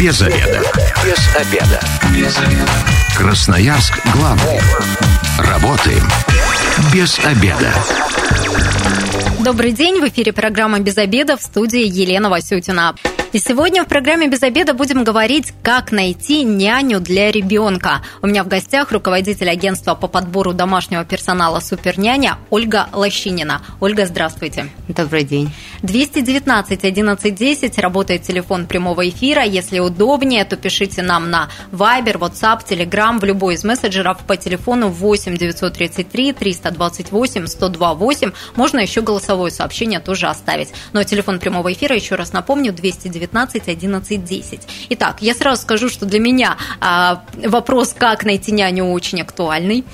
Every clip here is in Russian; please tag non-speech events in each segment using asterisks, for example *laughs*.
Без обеда. Без обеда. Без обеда. Красноярск главный. Работаем без обеда. Добрый день, в эфире программа «Без обеда» в студии Елена Васютина. И сегодня в программе «Без обеда» будем говорить, как найти няню для ребенка. У меня в гостях руководитель агентства по подбору домашнего персонала «Суперняня» Ольга Лощинина. Ольга, здравствуйте. Добрый день. 219 11 10 работает телефон прямого эфира. Если удобнее, то пишите нам на Viber, WhatsApp, Telegram, в любой из мессенджеров по телефону 8 933 328 128. Можно еще голосовое сообщение тоже оставить. Но телефон прямого эфира, еще раз напомню, 219 19 11 10. Итак, я сразу скажу, что для меня а, вопрос, как найти няню, очень актуальный.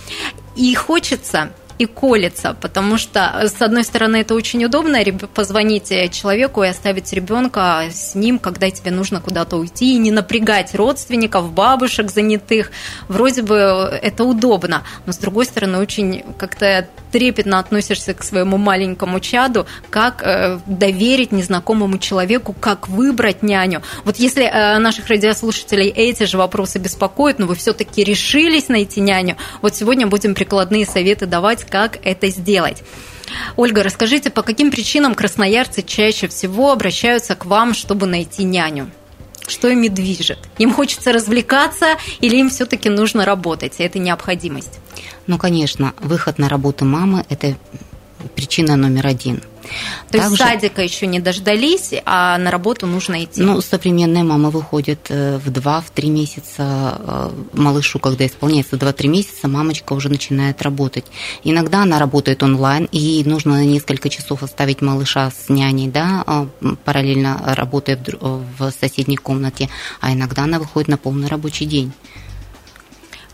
И хочется и колется, потому что, с одной стороны, это очень удобно, позвонить человеку и оставить ребенка с ним, когда тебе нужно куда-то уйти, и не напрягать родственников, бабушек занятых. Вроде бы это удобно, но, с другой стороны, очень как-то трепетно относишься к своему маленькому чаду, как э, доверить незнакомому человеку, как выбрать няню. Вот если э, наших радиослушателей эти же вопросы беспокоят, но вы все-таки решились найти няню, вот сегодня будем прикладные советы давать, как это сделать. Ольга, расскажите, по каким причинам красноярцы чаще всего обращаются к вам, чтобы найти няню? Что ими движет? Им хочется развлекаться или им все-таки нужно работать? Это необходимость? Ну, конечно, выход на работу мамы – это причина номер один – то Также, есть садика еще не дождались, а на работу нужно идти? Ну, современная мама выходит э, в 2-3 месяца э, малышу, когда исполняется 2-3 месяца, мамочка уже начинает работать. Иногда она работает онлайн, и ей нужно несколько часов оставить малыша с няней, да, а, параллельно работая в соседней комнате, а иногда она выходит на полный рабочий день.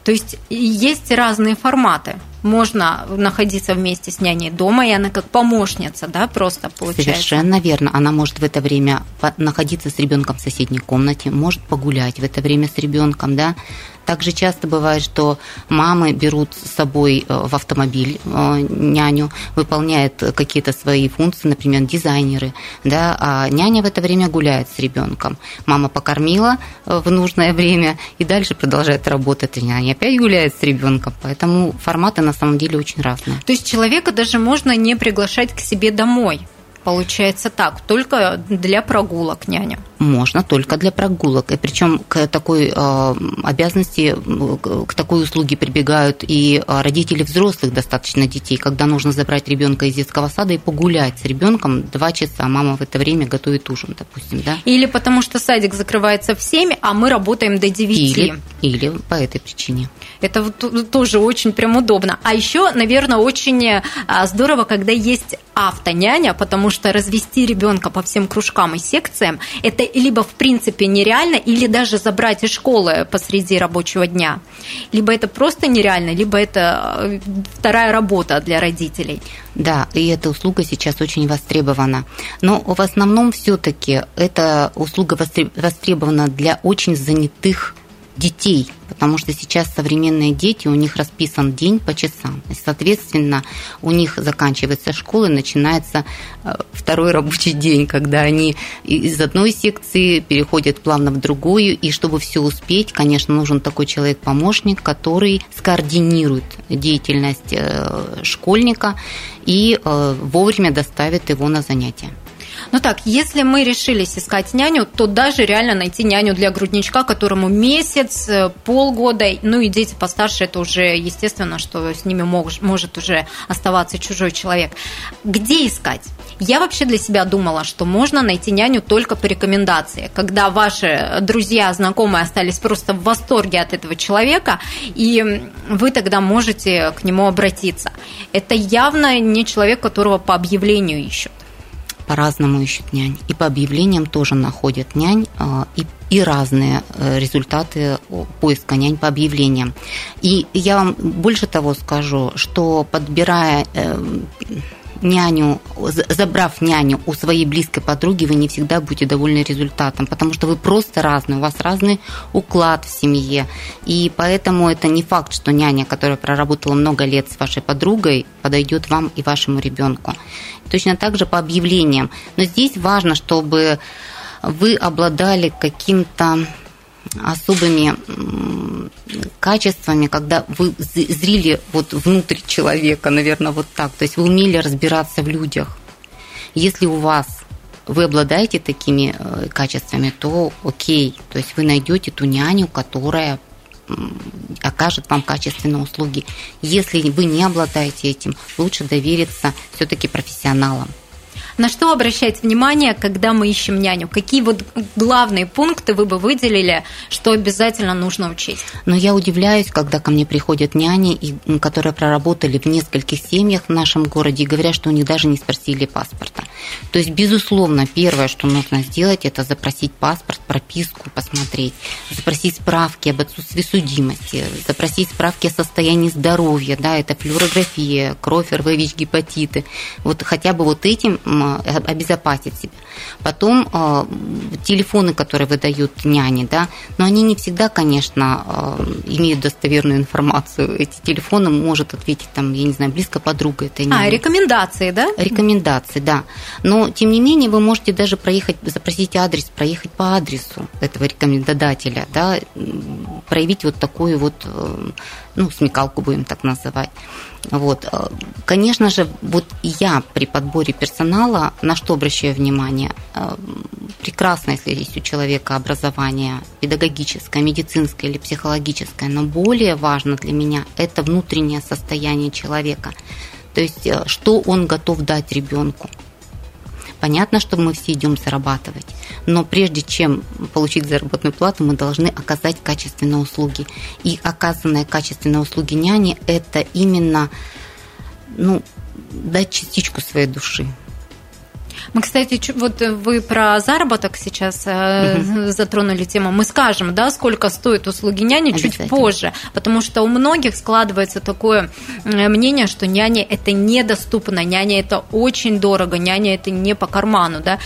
То есть есть разные форматы можно находиться вместе с няней дома, и она как помощница, да, просто получается. Совершенно верно. Она может в это время находиться с ребенком в соседней комнате, может погулять в это время с ребенком, да. Также часто бывает, что мамы берут с собой э, в автомобиль э, няню, выполняют какие-то свои функции, например, дизайнеры, да, а няня в это время гуляет с ребенком. Мама покормила э, в нужное время и дальше продолжает работать, и няня опять гуляет с ребенком. Поэтому форматы на самом деле очень разные. То есть человека даже можно не приглашать к себе домой. Получается так, только для прогулок няня. Можно только для прогулок. И причем к такой э, обязанности, к такой услуге прибегают и а, родители взрослых достаточно детей, когда нужно забрать ребенка из детского сада и погулять с ребенком два часа. Мама в это время готовит ужин, допустим, да? Или потому что садик закрывается в 7, а мы работаем до 9. Или, или по этой причине. Это вот тоже очень прям удобно. А еще, наверное, очень здорово, когда есть автоняня, потому что развести ребенка по всем кружкам и секциям это либо в принципе нереально, или даже забрать из школы посреди рабочего дня. Либо это просто нереально, либо это э, вторая работа для родителей. Да, и эта услуга сейчас очень востребована. Но в основном все-таки эта услуга востребована для очень занятых детей, потому что сейчас современные дети, у них расписан день по часам. И, соответственно, у них заканчивается школа, и начинается э, второй рабочий день, когда они из одной секции переходят плавно в другую, и чтобы все успеть, конечно, нужен такой человек-помощник, который скоординирует деятельность э, школьника и э, вовремя доставит его на занятия. Ну так, если мы решились искать няню, то даже реально найти няню для грудничка, которому месяц, э, полгода, ну и дети постарше, это уже естественно, что с ними мог, может уже оставаться чужой человек. Где искать? Я вообще для себя думала, что можно найти няню только по рекомендации, когда ваши друзья, знакомые остались просто в восторге от этого человека, и вы тогда можете к нему обратиться. Это явно не человек, которого по объявлению ищут по-разному ищут нянь. И по объявлениям тоже находят нянь, а, и, и разные э, результаты поиска нянь по объявлениям. И я вам больше того скажу, что подбирая э, няню, забрав няню у своей близкой подруги, вы не всегда будете довольны результатом, потому что вы просто разные, у вас разный уклад в семье. И поэтому это не факт, что няня, которая проработала много лет с вашей подругой, подойдет вам и вашему ребенку. Точно так же по объявлениям. Но здесь важно, чтобы вы обладали каким-то особыми качествами, когда вы зрили вот внутрь человека, наверное, вот так. То есть вы умели разбираться в людях. Если у вас вы обладаете такими э, качествами, то окей, то есть вы найдете ту няню, которая окажет вам качественные услуги. Если вы не обладаете этим, лучше довериться все-таки профессионалам. На что обращать внимание, когда мы ищем няню? Какие вот главные пункты вы бы выделили, что обязательно нужно учесть? Но я удивляюсь, когда ко мне приходят няни, которые проработали в нескольких семьях в нашем городе и говорят, что у них даже не спросили паспорта. То есть, безусловно, первое, что нужно сделать, это запросить паспорт, прописку, посмотреть, запросить справки об отсутствии судимости, запросить справки о состоянии здоровья, да, это флюорография, кровь, РВВИЧ, гепатиты. Вот хотя бы вот этим обезопасить себя. Потом э, телефоны, которые выдают няни, да, но они не всегда, конечно, э, имеют достоверную информацию. Эти телефоны может ответить, там, я не знаю, близко подруга это няня. А, рекомендации, да? Рекомендации, да. Но, тем не менее, вы можете даже проехать, запросить адрес, проехать по адресу этого рекомендодателя, да, проявить вот такую вот, э, ну, смекалку будем так называть. Вот. Э, конечно же, вот я при подборе персонала на что обращаю внимание? Э, прекрасно, если есть у человека образование педагогическое, медицинское или психологическое, но более важно для меня это внутреннее состояние человека. То есть, э, что он готов дать ребенку. Понятно, что мы все идем зарабатывать, но прежде чем получить заработную плату, мы должны оказать качественные услуги. И оказанные качественные услуги няни – это именно ну, дать частичку своей души. Мы, кстати, вот вы про заработок сейчас угу. затронули тему. Мы скажем, да, сколько стоят услуги няни чуть позже, потому что у многих складывается такое мнение, что няня это недоступно, няня это очень дорого, няня это не по карману, да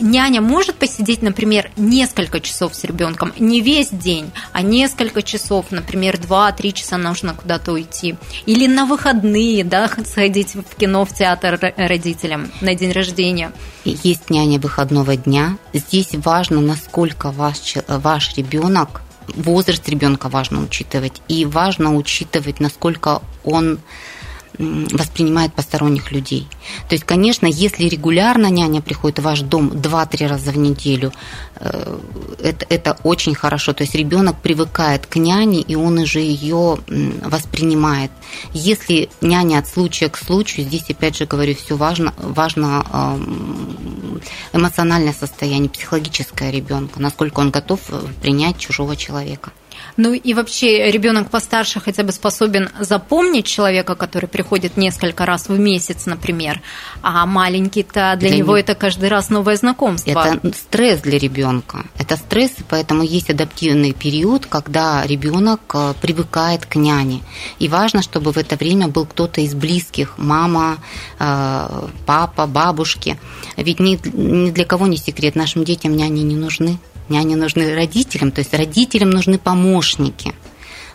няня может посидеть, например, несколько часов с ребенком, не весь день, а несколько часов, например, 2-3 часа нужно куда-то уйти. Или на выходные, да, *laughs* сходить в кино, в театр родителям на день рождения. Есть няня выходного дня. Здесь важно, насколько ваш, ваш ребенок возраст ребенка важно учитывать. И важно учитывать, насколько он воспринимает посторонних людей. То есть, конечно, если регулярно няня приходит в ваш дом 2-3 раза в неделю, э, это, это очень хорошо. То есть ребенок привыкает к няне, и он уже ее воспринимает. Если няня от случая к случаю, здесь опять же говорю, все важно, важно эм, эмоциональное состояние, психологическое ребенка, насколько он готов принять чужого человека. Ну и вообще ребенок постарше хотя бы способен запомнить человека, который приходит несколько раз в месяц, например, а маленький-то для, для него не... это каждый раз новое знакомство. Это стресс для ребенка. Это стресс, поэтому есть адаптивный период, когда ребенок э, привыкает к няне. И важно, чтобы в это время был кто-то из близких, мама, э, папа, бабушки. Ведь ни, ни для кого не секрет, нашим детям няни не нужны. Няни нужны родителям, то есть родителям нужны помощники.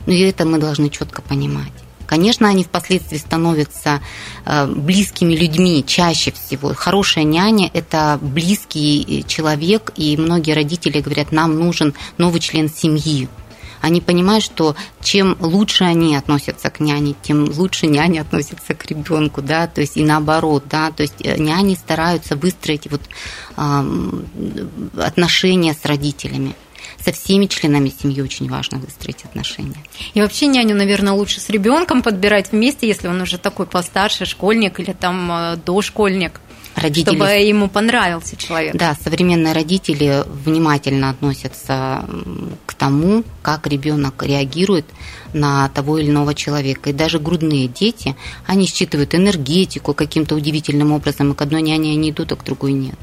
Ну и это мы должны четко понимать. Конечно, они впоследствии становятся э, близкими людьми чаще всего. Хорошая няня – это близкий человек, и многие родители говорят, нам нужен новый член семьи они понимают, что чем лучше они относятся к няне, тем лучше няня относится к ребенку, да, то есть и наоборот, да, то есть э, няни стараются выстроить вот э, отношения с родителями со всеми членами семьи очень важно выстроить отношения. И вообще няню, наверное, лучше с ребенком подбирать вместе, если он уже такой постарше, школьник или там э, дошкольник родители... чтобы ему понравился человек. Да, современные родители внимательно относятся к тому, как ребенок реагирует на того или иного человека. И даже грудные дети, они считывают энергетику каким-то удивительным образом, и к одной няне они идут, а к другой нет.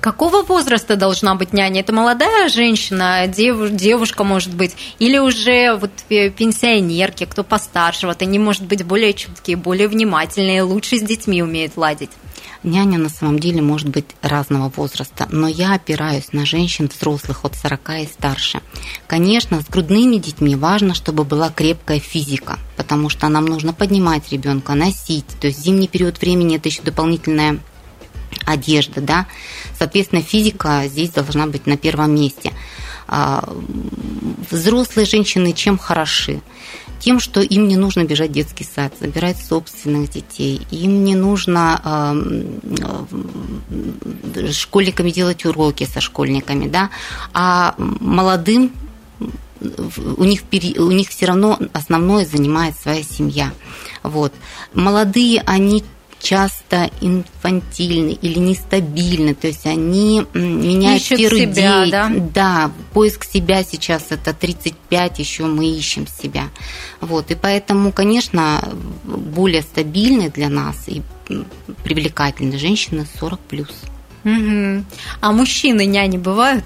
Какого возраста должна быть няня? Это молодая женщина, дев, девушка, может быть, или уже вот пенсионерки, кто постарше, вот они, может быть, более чуткие, более внимательные, лучше с детьми умеют ладить? Няня на самом деле может быть разного возраста, но я опираюсь на женщин взрослых от 40 и старше. Конечно, с грудными детьми важно, чтобы была крепкая физика, потому что нам нужно поднимать ребенка, носить. То есть зимний период времени это еще дополнительная одежда, да. Соответственно, физика здесь должна быть на первом месте. А, взрослые женщины чем хороши? Тем, что им не нужно бежать в детский сад, забирать собственных детей, им не нужно э, школьниками делать уроки со школьниками, да, а молодым у них, у них все равно основное занимает своя семья. Вот. Молодые, они часто инфантильны или нестабильны, то есть они меняют Ищут сферу себя, дей. Да? да, поиск себя сейчас это 35, еще мы ищем себя. Вот, и поэтому, конечно, более стабильны для нас и привлекательны женщины 40 плюс. Угу. А мужчины няни бывают?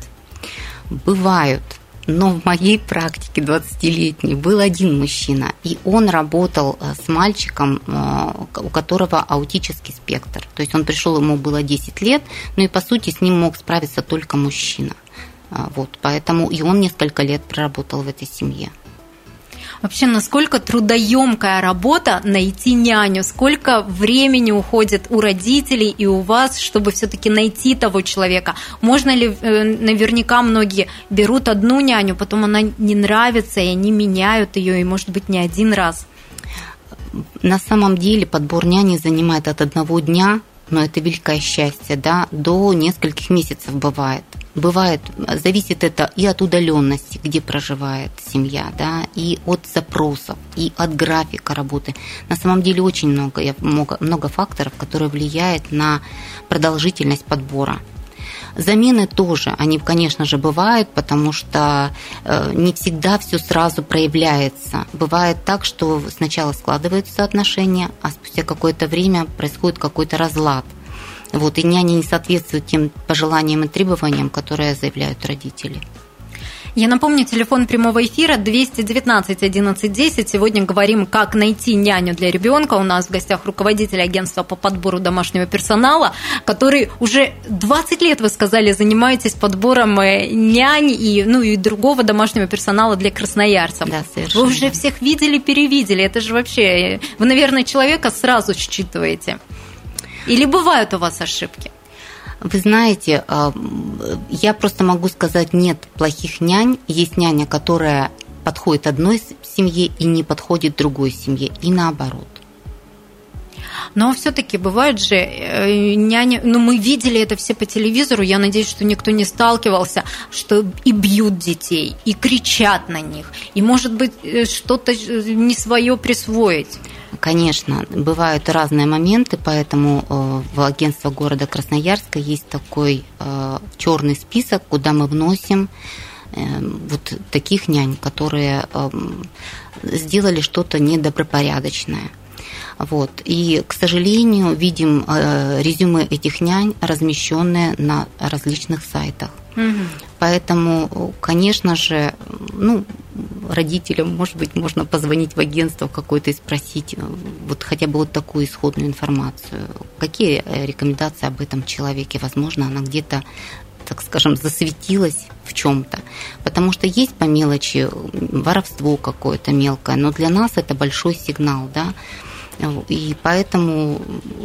Бывают. Но в моей практике 20-летней был один мужчина, и он работал э, с мальчиком, э, у которого аутический спектр. То есть он пришел, ему было 10 лет, ну и по сути с ним мог справиться только мужчина. А, вот, поэтому и он несколько лет проработал в этой семье. Вообще, насколько трудоемкая работа найти няню? Сколько времени уходит у родителей и у вас, чтобы все-таки найти того человека? Можно ли, э, наверняка многие берут одну няню, потом она не нравится, и они меняют ее, и, может быть, не один раз? На самом деле подбор няни занимает от одного дня но это великое счастье, да, до нескольких месяцев бывает. Бывает, зависит это и от удаленности, где проживает семья, да, и от запросов, и от графика работы. На самом деле очень много, много, много факторов, которые влияют на продолжительность подбора. Замены тоже, они, конечно же, бывают, потому что э, не всегда все сразу проявляется. Бывает так, что сначала складываются отношения, а спустя какое-то время происходит какой-то разлад. Вот, и няня не соответствует тем пожеланиям и требованиям, которые заявляют родители. Я напомню, телефон прямого эфира 219 11 10. Сегодня говорим, как найти няню для ребенка. У нас в гостях руководитель агентства по подбору домашнего персонала, который уже 20 лет, вы сказали, занимаетесь подбором э, нянь и, ну, и другого домашнего персонала для красноярцев. Да, совершенно. Вы уже всех видели, перевидели. Это же вообще... Вы, наверное, человека сразу считываете. Или бывают у вас ошибки? Вы знаете, а, я просто могу сказать, нет плохих нянь. Есть няня, которая подходит одной семье и не подходит другой семье, и наоборот. Но все-таки бывает же э, няня, ну мы видели это все по телевизору, я надеюсь, что никто не сталкивался, что и бьют детей, и кричат на них, и может быть э, что-то не свое присвоить. Конечно, бывают разные моменты, поэтому э, в агентство города Красноярска есть такой э, черный список, куда мы вносим э, вот таких нянь, которые сделали что-то недобропорядочное. Вот. И, к сожалению, видим резюме этих нянь, размещенные на различных сайтах. Угу. Поэтому, конечно же, ну, родителям, может быть, можно позвонить в агентство какое-то и спросить вот хотя бы вот такую исходную информацию. Какие э, рекомендации об этом человеке? Возможно, она где-то так скажем, засветилась в чем-то. Потому что есть по мелочи воровство какое-то мелкое, но для нас это большой сигнал, да. И поэтому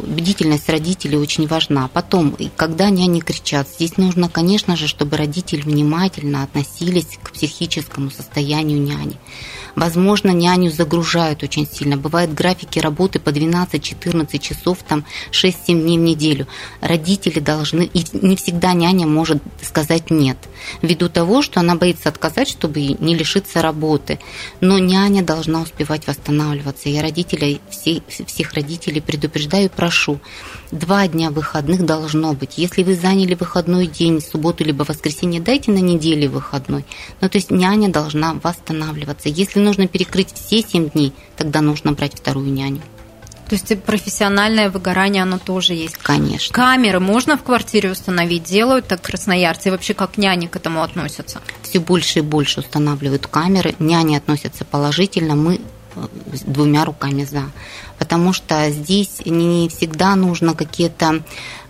бдительность родителей очень важна. Потом, когда няни кричат, здесь нужно, конечно же, чтобы родители внимательно относились к психическому состоянию няни. Возможно, няню загружают очень сильно. Бывают графики работы по 12-14 часов, там 6-7 дней в неделю. Родители должны... И не всегда няня может сказать «нет». Ввиду того, что она боится отказать, чтобы не лишиться работы. Но няня должна успевать восстанавливаться. Я родителей, все, всех родителей предупреждаю и прошу. Два дня выходных должно быть. Если вы заняли выходной день, субботу либо воскресенье, дайте на неделе выходной. Ну, то есть няня должна восстанавливаться. Если нужно перекрыть все семь дней, тогда нужно брать вторую няню. То есть профессиональное выгорание, оно тоже есть. Конечно. Камеры можно в квартире установить? Делают так красноярцы? И вообще как няни к этому относятся? Все больше и больше устанавливают камеры. Няни относятся положительно. Мы двумя руками за. потому что здесь не всегда нужно какие-то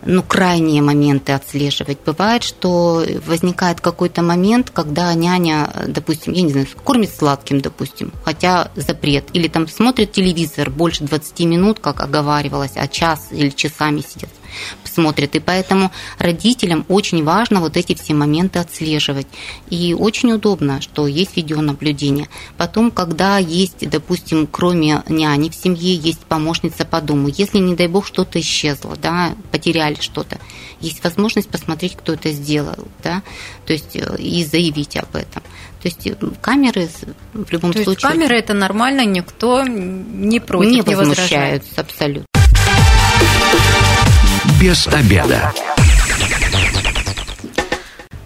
ну, крайние моменты отслеживать. Бывает, что возникает какой-то момент, когда няня, допустим, я не знаю, кормит сладким, допустим, хотя запрет, или там смотрит телевизор больше 20 минут, как оговаривалось, а час или часами сидят смотрят. И поэтому родителям очень важно вот эти все моменты отслеживать. И очень удобно, что есть видеонаблюдение. Потом, когда есть, допустим, кроме няни в семье, есть помощница по дому. Если, не дай бог, что-то исчезло, да, потеряли что-то, есть возможность посмотреть, кто это сделал, да, то есть э, и заявить об этом. То есть э, камеры в любом То случае... Есть камеры это нормально, никто не против, не, не возмущаются абсолютно без обеда.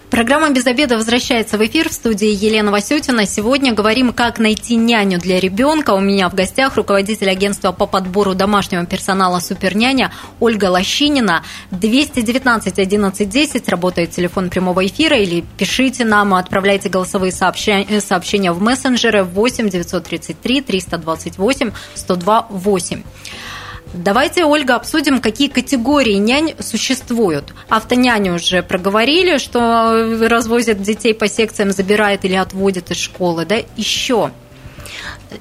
Программа «Без обеда» возвращается в эфир в студии Елена Васютина. Сегодня говорим, как найти няню для ребенка. У меня в гостях руководитель агентства по подбору домашнего персонала «Суперняня» Ольга Лощинина. 219 11 10 работает телефон прямого эфира или пишите нам, отправляйте голосовые сообщения, сообщения в мессенджеры 8 933 328 102 8. Давайте, Ольга, обсудим, какие категории нянь существуют. Автоняни уже проговорили, что развозят детей по секциям, забирают или отводят из школы. Да? Еще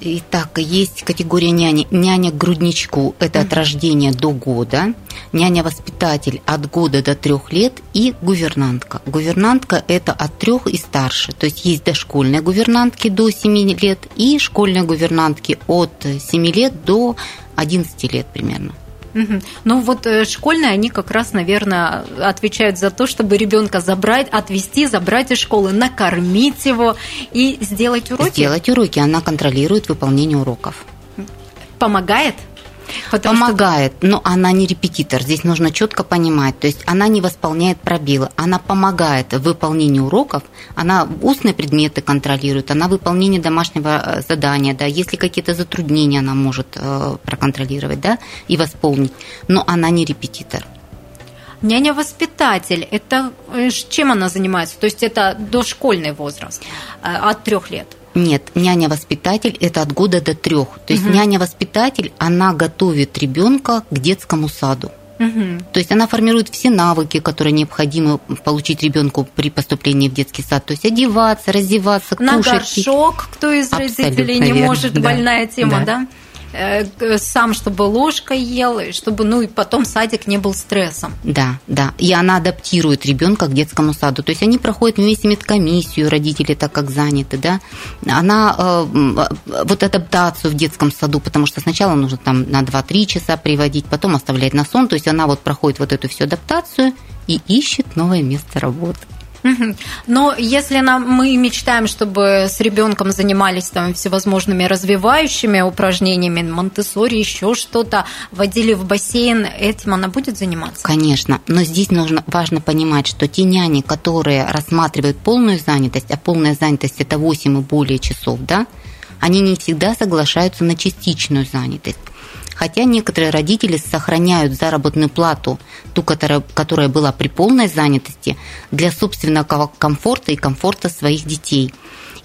Итак, есть категория няни. Няня к грудничку – это от рождения до года. Няня-воспитатель от года до трех лет. И гувернантка. Гувернантка – это от трех и старше. То есть есть дошкольные гувернантки до 7 лет и школьные гувернантки от 7 лет до 11 лет примерно. Угу. Ну вот э, школьные, они как раз, наверное, отвечают за то, чтобы ребенка забрать, отвести, забрать из школы, накормить его и сделать уроки. Сделать уроки. Она контролирует выполнение уроков. Помогает? Потому помогает, что... но она не репетитор. Здесь нужно четко понимать. То есть она не восполняет пробелы, она помогает в выполнении уроков, она устные предметы контролирует, она выполнение домашнего э, задания, да, если какие-то затруднения она может э, проконтролировать, да, и восполнить, но она не репетитор. Няня-воспитатель, это э, чем она занимается? То есть это дошкольный возраст, от трех лет? Нет, няня-воспитатель это от года до трех. То есть угу. няня-воспитатель, она готовит ребенка к детскому саду. Угу. То есть она формирует все навыки, которые необходимы получить ребенку при поступлении в детский сад. То есть одеваться, раздеваться, На кушать. На горшок, кто из Абсолютно родителей не верно. может, да. больная тема, да? да? Э, сам, чтобы ложкой ел, чтобы, ну, и потом садик не был стрессом. Да, да. И она адаптирует ребенка к детскому саду. То есть они проходят вместе медкомиссию, родители так как заняты, да. Она э, вот адаптацию в детском саду, потому что сначала нужно там на 2-3 часа приводить, потом оставлять на сон. То есть она вот проходит вот эту всю адаптацию и ищет новое место работы. Но если нам, мы мечтаем, чтобы с ребенком занимались там всевозможными развивающими упражнениями, монте еще что-то, водили в бассейн, этим она будет заниматься? Конечно, но здесь нужно, важно понимать, что те няни, которые рассматривают полную занятость, а полная занятость это 8 и более часов, да, они не всегда соглашаются на частичную занятость. Хотя некоторые родители сохраняют заработную плату, ту, которая, которая была при полной занятости, для собственного комфорта и комфорта своих детей.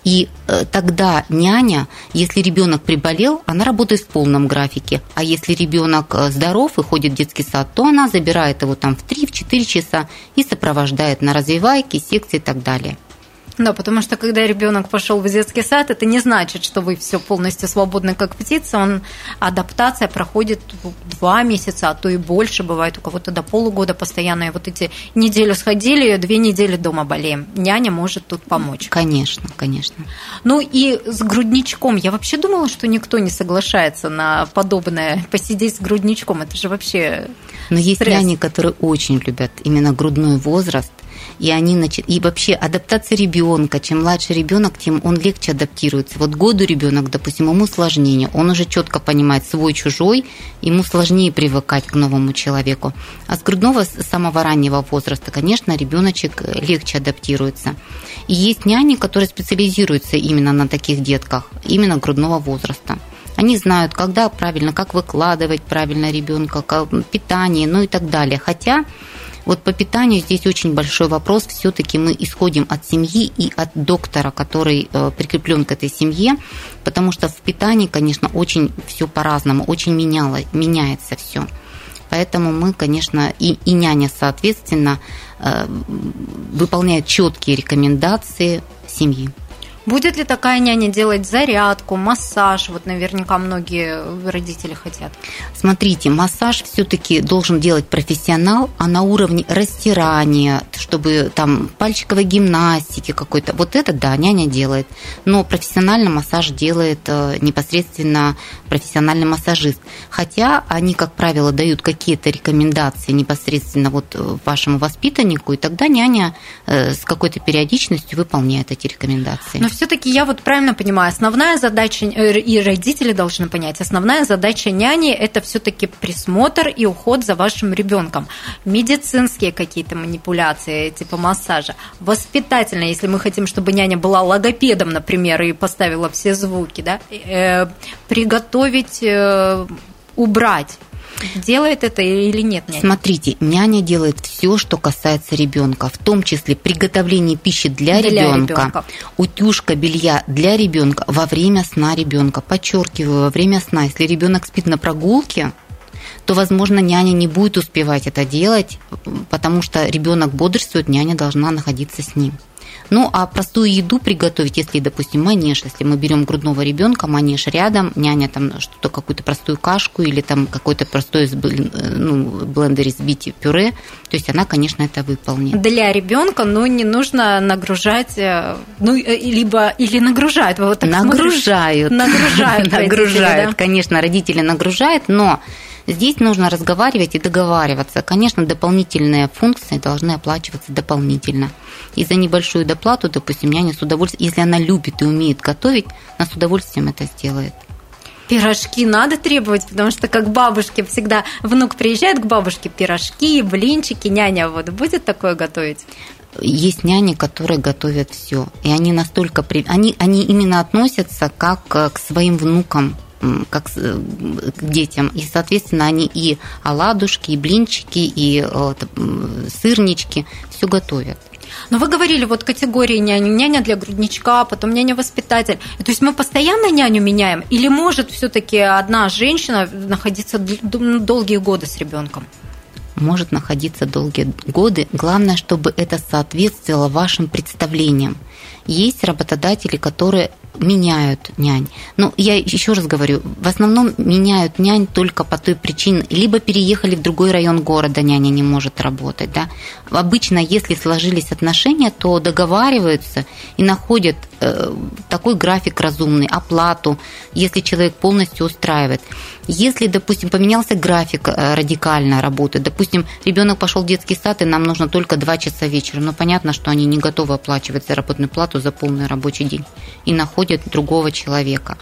И э, тогда няня, если ребенок приболел, она работает в полном графике. А если ребенок э, здоров и ходит в детский сад, то она забирает его там в 3-4 часа и сопровождает на развивайки, секции и так далее. Да, потому что когда ребенок пошел в детский сад, это не значит, что вы все полностью свободны как птица. Он адаптация проходит два месяца, а то и больше бывает у кого-то до полугода постоянно. И вот эти неделю сходили, две недели дома болеем. Няня может тут помочь. Конечно, конечно. Ну и с грудничком. Я вообще думала, что никто не соглашается на подобное посидеть с грудничком. Это же вообще Но есть няни, которые очень любят именно грудной возраст – и они начи... и вообще адаптация ребенка, чем младше ребенок, тем он легче адаптируется. Вот году ребенок, допустим, ему сложнее, он уже четко понимает свой чужой, ему сложнее привыкать к новому человеку. А с грудного с самого раннего возраста, конечно, ребеночек легче адаптируется. И есть няни, которые специализируются именно на таких детках, именно грудного возраста. Они знают, когда правильно, как выкладывать правильно ребенка, питание, ну и так далее. Хотя Вот по питанию здесь очень большой вопрос. Все-таки мы исходим от семьи и от доктора, который э, прикреплен к этой семье, потому что в питании, конечно, очень все по-разному, очень меняло, меняется все. Поэтому мы, конечно, и, и няня, соответственно, э, выполняет четкие рекомендации семьи. Будет ли такая няня делать зарядку, массаж? Вот наверняка многие родители хотят. Смотрите, массаж все-таки должен делать профессионал, а на уровне растирания, чтобы там пальчиковой гимнастики какой-то. Вот это, да, няня делает. Но профессионально массаж делает э, непосредственно профессиональный массажист. Хотя они, как правило, дают какие-то рекомендации непосредственно вот э, вашему воспитаннику, и тогда няня э, с какой-то периодичностью выполняет эти рекомендации. Но все-таки я вот правильно понимаю, основная задача, э, и родители должны понять, основная задача няни – это все-таки присмотр и уход за вашим ребенком. Медицинские какие-то манипуляции, типа массажа. Воспитательно, если мы хотим, чтобы няня была логопедом, например, и поставила все звуки, да, э, приготовить, э, убрать Делает это или нет няня? Смотрите, няня делает все, что касается ребенка, в том числе приготовление пищи для, для ребенка, ребенка, утюжка белья для ребенка во время сна ребенка. Подчеркиваю, во время сна, если ребенок спит на прогулке, то, возможно, няня не будет успевать это делать, потому что ребенок бодрствует, няня должна находиться с ним. Ну, а простую еду приготовить, если, допустим, манеж, если мы берем грудного ребенка, манеж рядом, няня там что-то, какую-то простую кашку или там какой-то простой ну, блендере сбить пюре, то есть она, конечно, это выполнит. Для ребенка, ну, не нужно нагружать, э, ну, э, либо или нагружают. Вот нагружают. Смотришь, нагружают. Нагружают, *laughs* конечно, родители нагружают, но Здесь нужно разговаривать и договариваться. Конечно, дополнительные функции должны оплачиваться дополнительно. И за небольшую доплату, допустим, няня с удовольствием, если она любит и умеет готовить, она с удовольствием это сделает. Пирожки надо требовать, потому что как бабушке всегда внук приезжает к бабушке, пирожки, блинчики, няня вот будет такое готовить? есть няни, которые готовят все. И они настолько... Они, они именно относятся как к своим внукам как э, к детям. И, соответственно, они и оладушки, и блинчики, и э, сырнички все готовят. Но вы говорили, вот категории няни, няня для грудничка, потом няня-воспитатель. То есть мы постоянно няню меняем? Или может все-таки одна женщина находиться долгие годы с ребенком? Может находиться долгие годы. Главное, чтобы это соответствовало вашим представлениям. Есть работодатели, которые меняют нянь. Но я еще раз говорю, в основном меняют нянь только по той причине, либо переехали в другой район города, няня не может работать. Да? Обычно, если сложились отношения, то договариваются и находят э, такой график разумный, оплату, если человек полностью устраивает. Если, допустим, поменялся график э, радикально работы, допустим, ребенок пошел в детский сад, и нам нужно только 2 часа вечера, но понятно, что они не готовы оплачивать заработную плату за полный рабочий день и находят другого человека.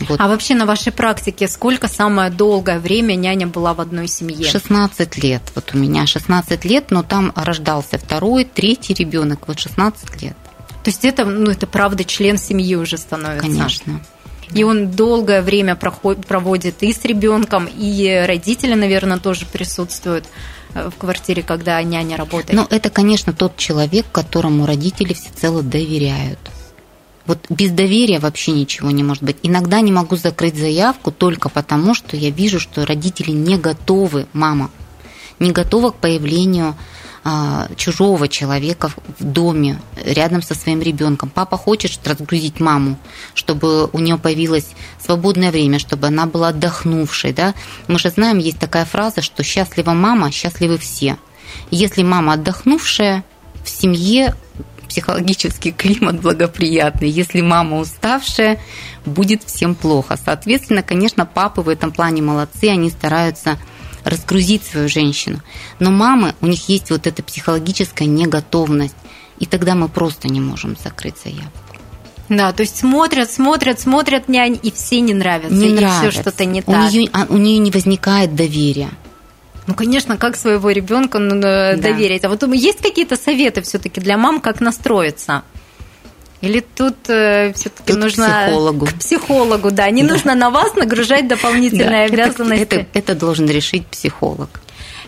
Вот. А вообще на вашей практике сколько самое долгое время няня была в одной семье? 16 лет. Вот у меня 16 лет, но там рождался второй, третий ребенок. Вот 16 лет. То есть это, ну, это правда член семьи уже становится? Конечно. И он долгое время проходит, проводит и с ребенком, и родители, наверное, тоже присутствуют э, в квартире, когда няня работает. Но это, конечно, тот человек, которому родители всецело доверяют. Вот без доверия вообще ничего не может быть. Иногда не могу закрыть заявку только потому, что я вижу, что родители не готовы, мама, не готова к появлению а, чужого человека в доме рядом со своим ребенком. Папа хочет разгрузить маму, чтобы у нее появилось свободное время, чтобы она была отдохнувшей. Да? Мы же знаем, есть такая фраза, что счастлива мама, счастливы все. Если мама отдохнувшая, в семье психологический климат благоприятный. Если мама уставшая, будет всем плохо. Соответственно, конечно, папы в этом плане молодцы, они стараются разгрузить свою женщину. Но мамы, у них есть вот эта психологическая неготовность, и тогда мы просто не можем закрыть заявку. Да, то есть смотрят, смотрят, смотрят нянь, и все не нравятся, не и нравится. все что-то не у так. Нее, а, у нее не возникает доверия. Ну, конечно, как своего ребенка ну, да. доверить. А вот есть какие-то советы все-таки для мам, как настроиться? Или тут э, все-таки нужно к психологу. К психологу, да. Не да. нужно на вас нагружать дополнительные да. обязанности. Это, это, это должен решить психолог.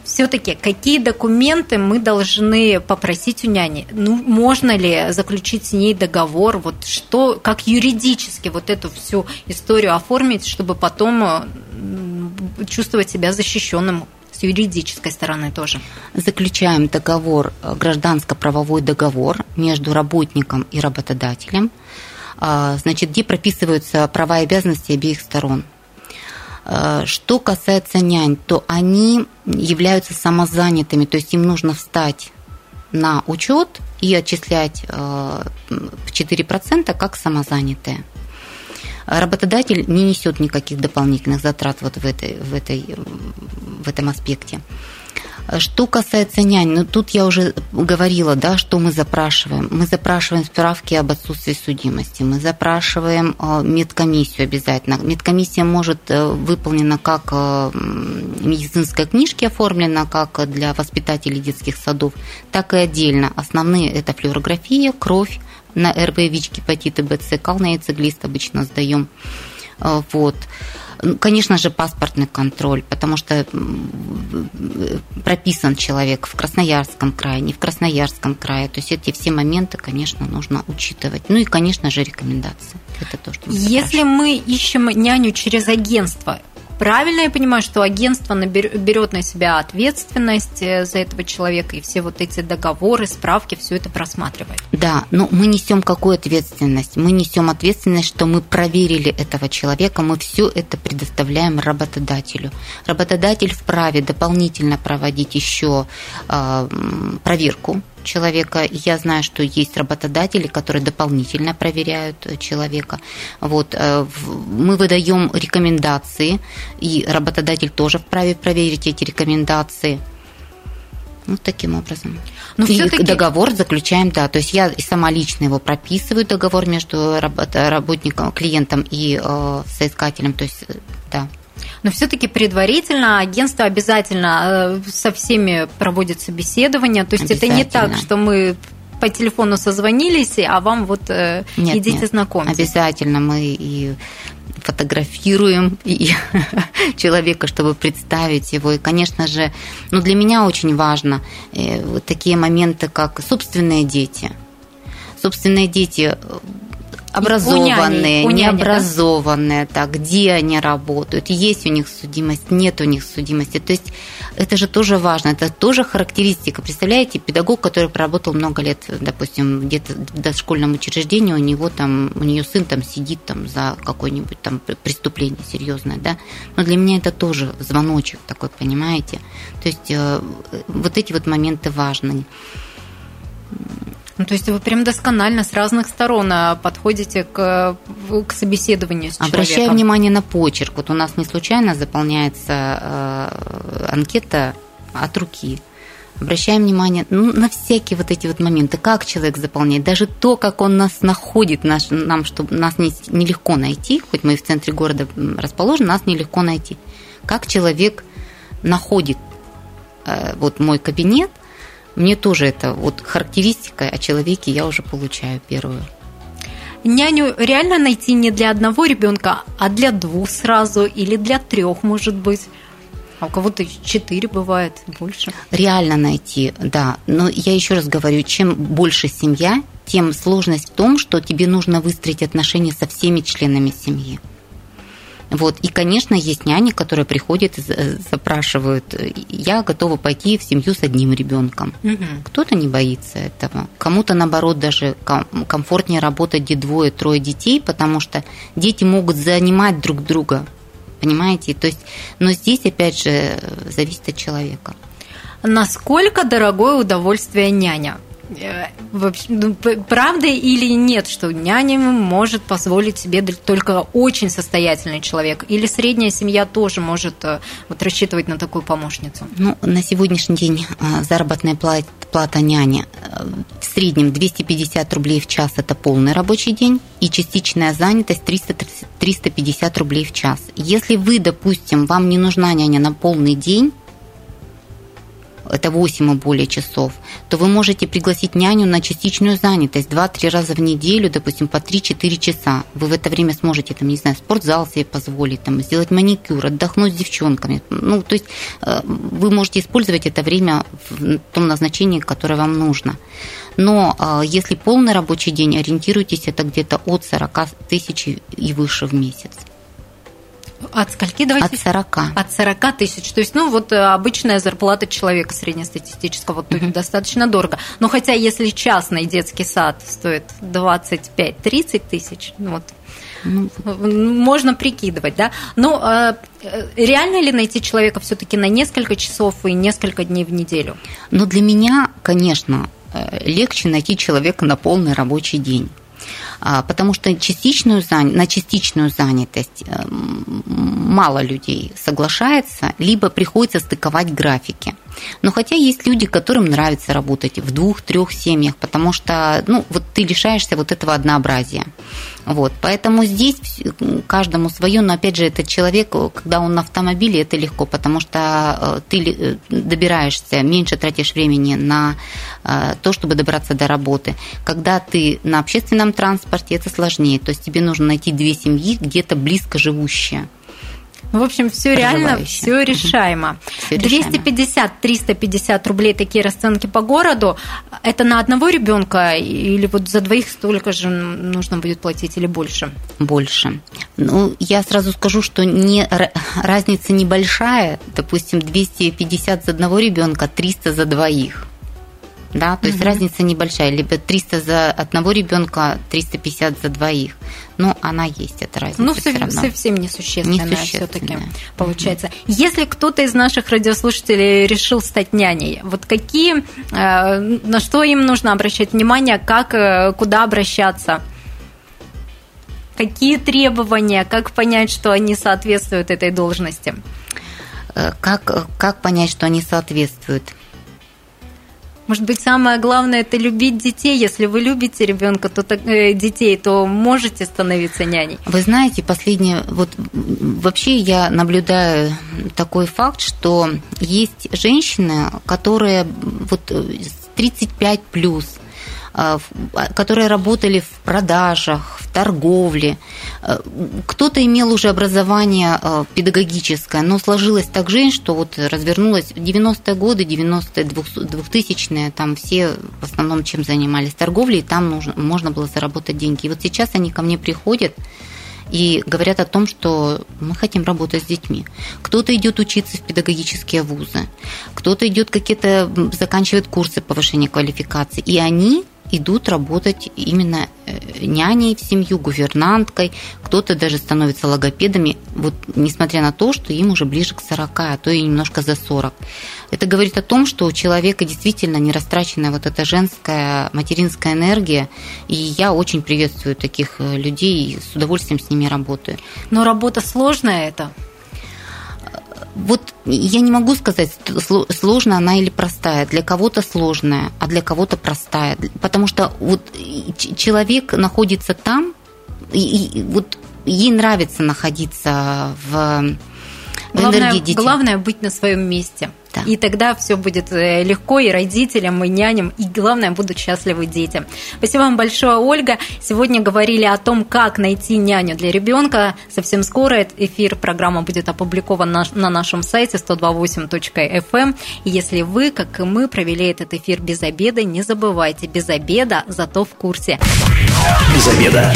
все-таки какие документы мы должны попросить у няни? Ну, можно ли заключить с ней договор? Вот что, как юридически вот эту всю историю оформить, чтобы потом э, чувствовать себя защищенным с юридической стороны тоже. Заключаем договор, э, гражданско-правовой договор между работником и работодателем, а, значит, где прописываются права и обязанности обеих сторон. Э, что касается нянь, то они являются самозанятыми, то есть им нужно встать на учет и отчислять 4% э, как самозанятые. Работодатель не несет никаких дополнительных затрат вот в, этой, в, этой, в этом аспекте. Что касается нянь, ну тут я уже говорила, да, что мы запрашиваем. Мы запрашиваем справки об отсутствии судимости, мы запрашиваем э, медкомиссию обязательно. Медкомиссия может э, выполнена как э, медицинской книжки оформлена, как для воспитателей детских садов, так и отдельно. Основные это флюорография, кровь, на РВ, ВИЧ, гепатиты Б, С, кал на яйцеглист обычно сдаем. Вот. Ну, конечно же, паспортный контроль, потому что прописан человек в Красноярском крае, не в Красноярском крае. То есть эти все моменты, конечно, нужно учитывать. Ну и, конечно же, рекомендации. Это то, что мы Если мы ищем няню через агентство, Правильно я понимаю, что агентство берет на себя ответственность э, за этого человека и все вот эти договоры, справки, все это просматривает? Да, но мы несем какую ответственность? Мы несем ответственность, что мы проверили этого человека, мы все это предоставляем работодателю. Работодатель вправе дополнительно проводить еще э, проверку человека. Я знаю, что есть работодатели, которые дополнительно проверяют человека. Вот. Э, мы выдаем рекомендации, и работодатель тоже вправе проверить эти рекомендации. Вот таким образом. Но и все-таки... договор заключаем, да. То есть я сама лично его прописываю, договор между работником, клиентом и э, соискателем. То есть, да. Но все-таки предварительно агентство обязательно э, со всеми проводит собеседование. То есть это не так, что мы по телефону созвонились, а вам вот э, нет, идите нет. знакомиться. Обязательно мы и фотографируем и *laughs* человека, чтобы представить его. И, конечно же, ну, для меня очень важно э, вот такие моменты, как собственные дети. Собственные дети образованные, необразованные, да? так, где они работают, есть у них судимость, нет у них судимости. То есть это же тоже важно, это тоже характеристика. Представляете, педагог, который проработал много лет, допустим, где-то в дошкольном учреждении, у него там, у нее сын там сидит там за какое-нибудь там преступление серьезное, да, но для меня это тоже звоночек такой, понимаете? То есть э, вот эти вот моменты важны. Ну, то есть вы прям досконально с разных сторон а, подходите к, к собеседованию с человеком. Обращаю внимание на почерк. Вот у нас не случайно заполняется э, анкета от руки. Обращаем внимание ну, на всякие вот эти вот моменты, как человек заполняет, даже то, как он нас находит, наш, нам, чтобы нас не, нелегко найти, хоть мы и в центре города расположены, нас нелегко найти. Как человек находит э, вот мой кабинет, мне тоже это вот характеристика о человеке я уже получаю первую. Няню реально найти не для одного ребенка, а для двух сразу или для трех, может быть. А у кого-то четыре бывает, больше. Реально найти, да. Но я еще раз говорю, чем больше семья, тем сложность в том, что тебе нужно выстроить отношения со всеми членами семьи. Вот. И, конечно, есть няни, которые приходят и запрашивают, я готова пойти в семью с одним ребенком. Угу. Кто-то не боится этого. Кому-то, наоборот, даже комфортнее работать, где двое-трое детей, потому что дети могут занимать друг друга. Понимаете? То есть, но здесь, опять же, зависит от человека. Насколько дорогое удовольствие няня? Э, ну, правда или нет, что няням может позволить себе только очень состоятельный человек? Или средняя семья тоже может э, вот, рассчитывать на такую помощницу? Ну, на сегодняшний день э, заработная плата, плата няни в среднем 250 рублей в час – это полный рабочий день, и частичная занятость 300, 350 рублей в час. Если вы, допустим, вам не нужна няня на полный день, это 8 и более часов, то вы можете пригласить няню на частичную занятость 2-3 раза в неделю, допустим, по 3-4 часа. Вы в это время сможете, там, не знаю, спортзал себе позволить, там, сделать маникюр, отдохнуть с девчонками. Ну, то есть э, вы можете использовать это время в том назначении, которое вам нужно. Но э, если полный рабочий день, ориентируйтесь, это где-то от 40 тысяч и выше в месяц. От скольки давайте? От 40. От 40 тысяч. То есть, ну, вот э, обычная зарплата человека среднестатистического, вот угу. достаточно дорого. Но хотя, если частный детский сад стоит 25-30 тысяч, ну, вот ну, можно прикидывать, да. Но э, реально ли найти человека все-таки на несколько часов и несколько дней в неделю? Ну, для меня, конечно, э, легче найти человека на полный рабочий день. А, потому что частичную, на частичную занятость э, мало людей соглашается, либо приходится стыковать графики. Но хотя есть люди, которым нравится работать в двух-трех семьях, потому что ну, вот ты лишаешься вот этого однообразия. Вот, поэтому здесь каждому свое, но опять же, этот человек, когда он на автомобиле, это легко, потому что э, ты э, добираешься, меньше тратишь времени на э, то, чтобы добраться до работы. Когда ты на общественном транспорте, это сложнее, то есть тебе нужно найти две семьи где-то близко живущие. В общем, все реально, все решаемо. 250-350 рублей такие расценки по городу. Это на одного ребенка или вот за двоих столько же нужно будет платить или больше? Больше. Ну, я сразу скажу, что не, разница небольшая. Допустим, 250 за одного ребенка, 300 за двоих да, то есть угу. разница небольшая, либо 300 за одного ребенка, 350 за двоих, но она есть, эта разница. Ну, все равно. совсем несущественная, несущественная. все-таки получается. Угу. Если кто-то из наших радиослушателей решил стать няней, вот какие, э, на что им нужно обращать внимание, как, э, куда обращаться? Какие требования, как понять, что они соответствуют этой должности? Э, как, как понять, что они соответствуют? Может быть, самое главное это любить детей. Если вы любите ребенка, то э, детей, то можете становиться няней. Вы знаете, последнее, вот вообще я наблюдаю такой факт, что есть женщины, которые вот 35 плюс, которые работали в продажах, в торговле. А, кто-то имел уже образование а, педагогическое, но сложилось так жизнь, что вот развернулось 90-е годы, 90-е, 2000-е, там все в основном чем занимались? Торговлей, и там нужно, можно было заработать деньги. И вот сейчас они ко мне приходят, и говорят о том, что мы хотим работать с детьми. Кто-то идет учиться в педагогические вузы, кто-то идет какие-то, заканчивает курсы повышения квалификации, и они идут работать именно э, няней в семью, гувернанткой, кто-то даже становится логопедами, вот несмотря на то, что им уже ближе к 40, а то и немножко за 40. Это говорит о том, что у человека действительно не растраченная вот эта женская материнская энергия, и я очень приветствую таких э, людей и с удовольствием с ними работаю. Но работа сложная это? Вот я не могу сказать, сложная она или простая. Для кого-то сложная, а для кого-то простая. Потому что вот человек находится там, и, и вот ей нравится находиться в Главное, главное быть на своем месте. Да. И тогда все будет э, легко и родителям, и няням, и главное, будут счастливы дети. Спасибо вам большое, Ольга. Сегодня говорили о том, как найти няню для ребенка. Совсем скоро эфир программа будет опубликован на, на нашем сайте 128.fm. Эм. И если вы, как и мы, провели этот эфир без обеда, не забывайте, без обеда, зато в курсе. Без обеда.